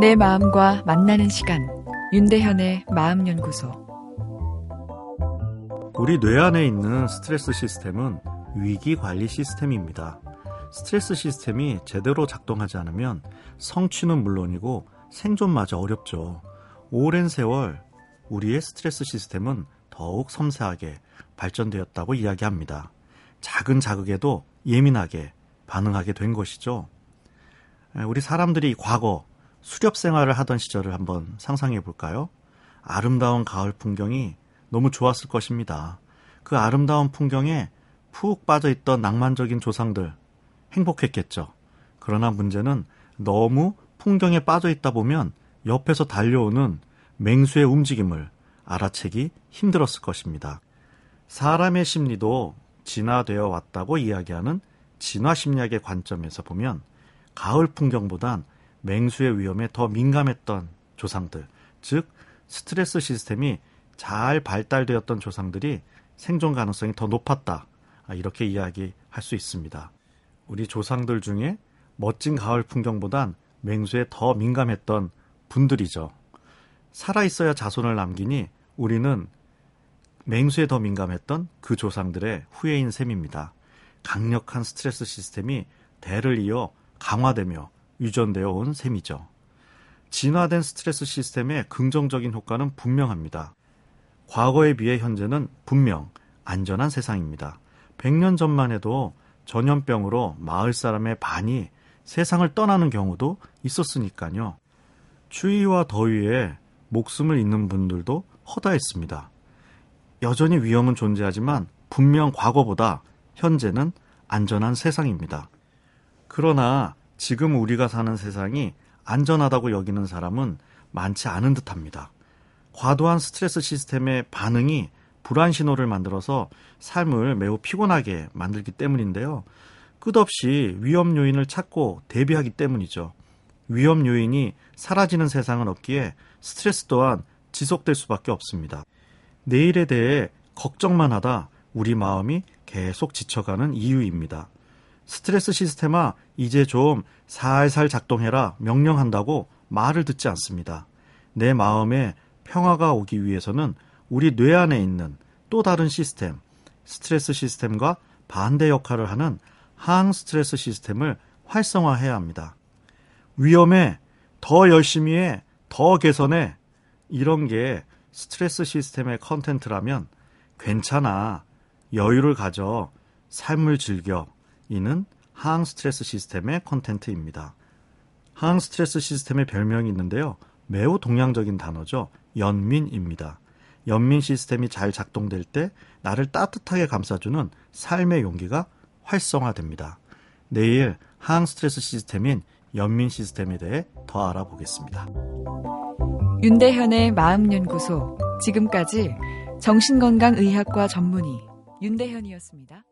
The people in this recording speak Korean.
내 마음과 만나는 시간 윤대현의 마음연구소 우리 뇌 안에 있는 스트레스 시스템은 위기 관리 시스템입니다. 스트레스 시스템이 제대로 작동하지 않으면 성취는 물론이고 생존마저 어렵죠. 오랜 세월 우리의 스트레스 시스템은 더욱 섬세하게 발전되었다고 이야기합니다. 작은 자극에도 예민하게 반응하게 된 것이죠. 우리 사람들이 과거 수렵 생활을 하던 시절을 한번 상상해 볼까요? 아름다운 가을 풍경이 너무 좋았을 것입니다. 그 아름다운 풍경에 푹 빠져 있던 낭만적인 조상들 행복했겠죠. 그러나 문제는 너무 풍경에 빠져 있다 보면 옆에서 달려오는 맹수의 움직임을 알아채기 힘들었을 것입니다. 사람의 심리도 진화되어 왔다고 이야기하는 진화 심리학의 관점에서 보면 가을 풍경보단 맹수의 위험에 더 민감했던 조상들, 즉 스트레스 시스템이 잘 발달되었던 조상들이 생존 가능성이 더 높았다. 이렇게 이야기할 수 있습니다. 우리 조상들 중에 멋진 가을 풍경보단 맹수에 더 민감했던 분들이죠. 살아있어야 자손을 남기니 우리는 맹수에 더 민감했던 그 조상들의 후예인 셈입니다. 강력한 스트레스 시스템이 대를 이어 강화되며 유전되어 온 셈이죠. 진화된 스트레스 시스템의 긍정적인 효과는 분명합니다. 과거에 비해 현재는 분명 안전한 세상입니다. 100년 전만 해도 전염병으로 마을 사람의 반이 세상을 떠나는 경우도 있었으니까요. 추위와 더위에 목숨을 잃는 분들도 허다했습니다. 여전히 위험은 존재하지만 분명 과거보다 현재는 안전한 세상입니다. 그러나 지금 우리가 사는 세상이 안전하다고 여기는 사람은 많지 않은 듯 합니다. 과도한 스트레스 시스템의 반응이 불안 신호를 만들어서 삶을 매우 피곤하게 만들기 때문인데요. 끝없이 위험 요인을 찾고 대비하기 때문이죠. 위험 요인이 사라지는 세상은 없기에 스트레스 또한 지속될 수밖에 없습니다. 내일에 대해 걱정만 하다 우리 마음이 계속 지쳐가는 이유입니다. 스트레스 시스템아 이제 좀 살살 작동해라 명령한다고 말을 듣지 않습니다. 내 마음에 평화가 오기 위해서는 우리 뇌 안에 있는 또 다른 시스템, 스트레스 시스템과 반대 역할을 하는 항 스트레스 시스템을 활성화해야 합니다. 위험해, 더 열심히 해, 더 개선해. 이런 게 스트레스 시스템의 컨텐트라면 괜찮아. 여유를 가져. 삶을 즐겨. 이는 항 스트레스 시스템의 컨텐트입니다. 항 스트레스 시스템의 별명이 있는데요. 매우 동양적인 단어죠. 연민입니다. 연민 시스템이 잘 작동될 때 나를 따뜻하게 감싸주는 삶의 용기가 활성화됩니다. 내일 항 스트레스 시스템인 연민 시스템에 대해 더 알아보겠습니다. 윤대현의 마음연구소 지금까지 정신건강의학과 전문의 윤대현이었습니다.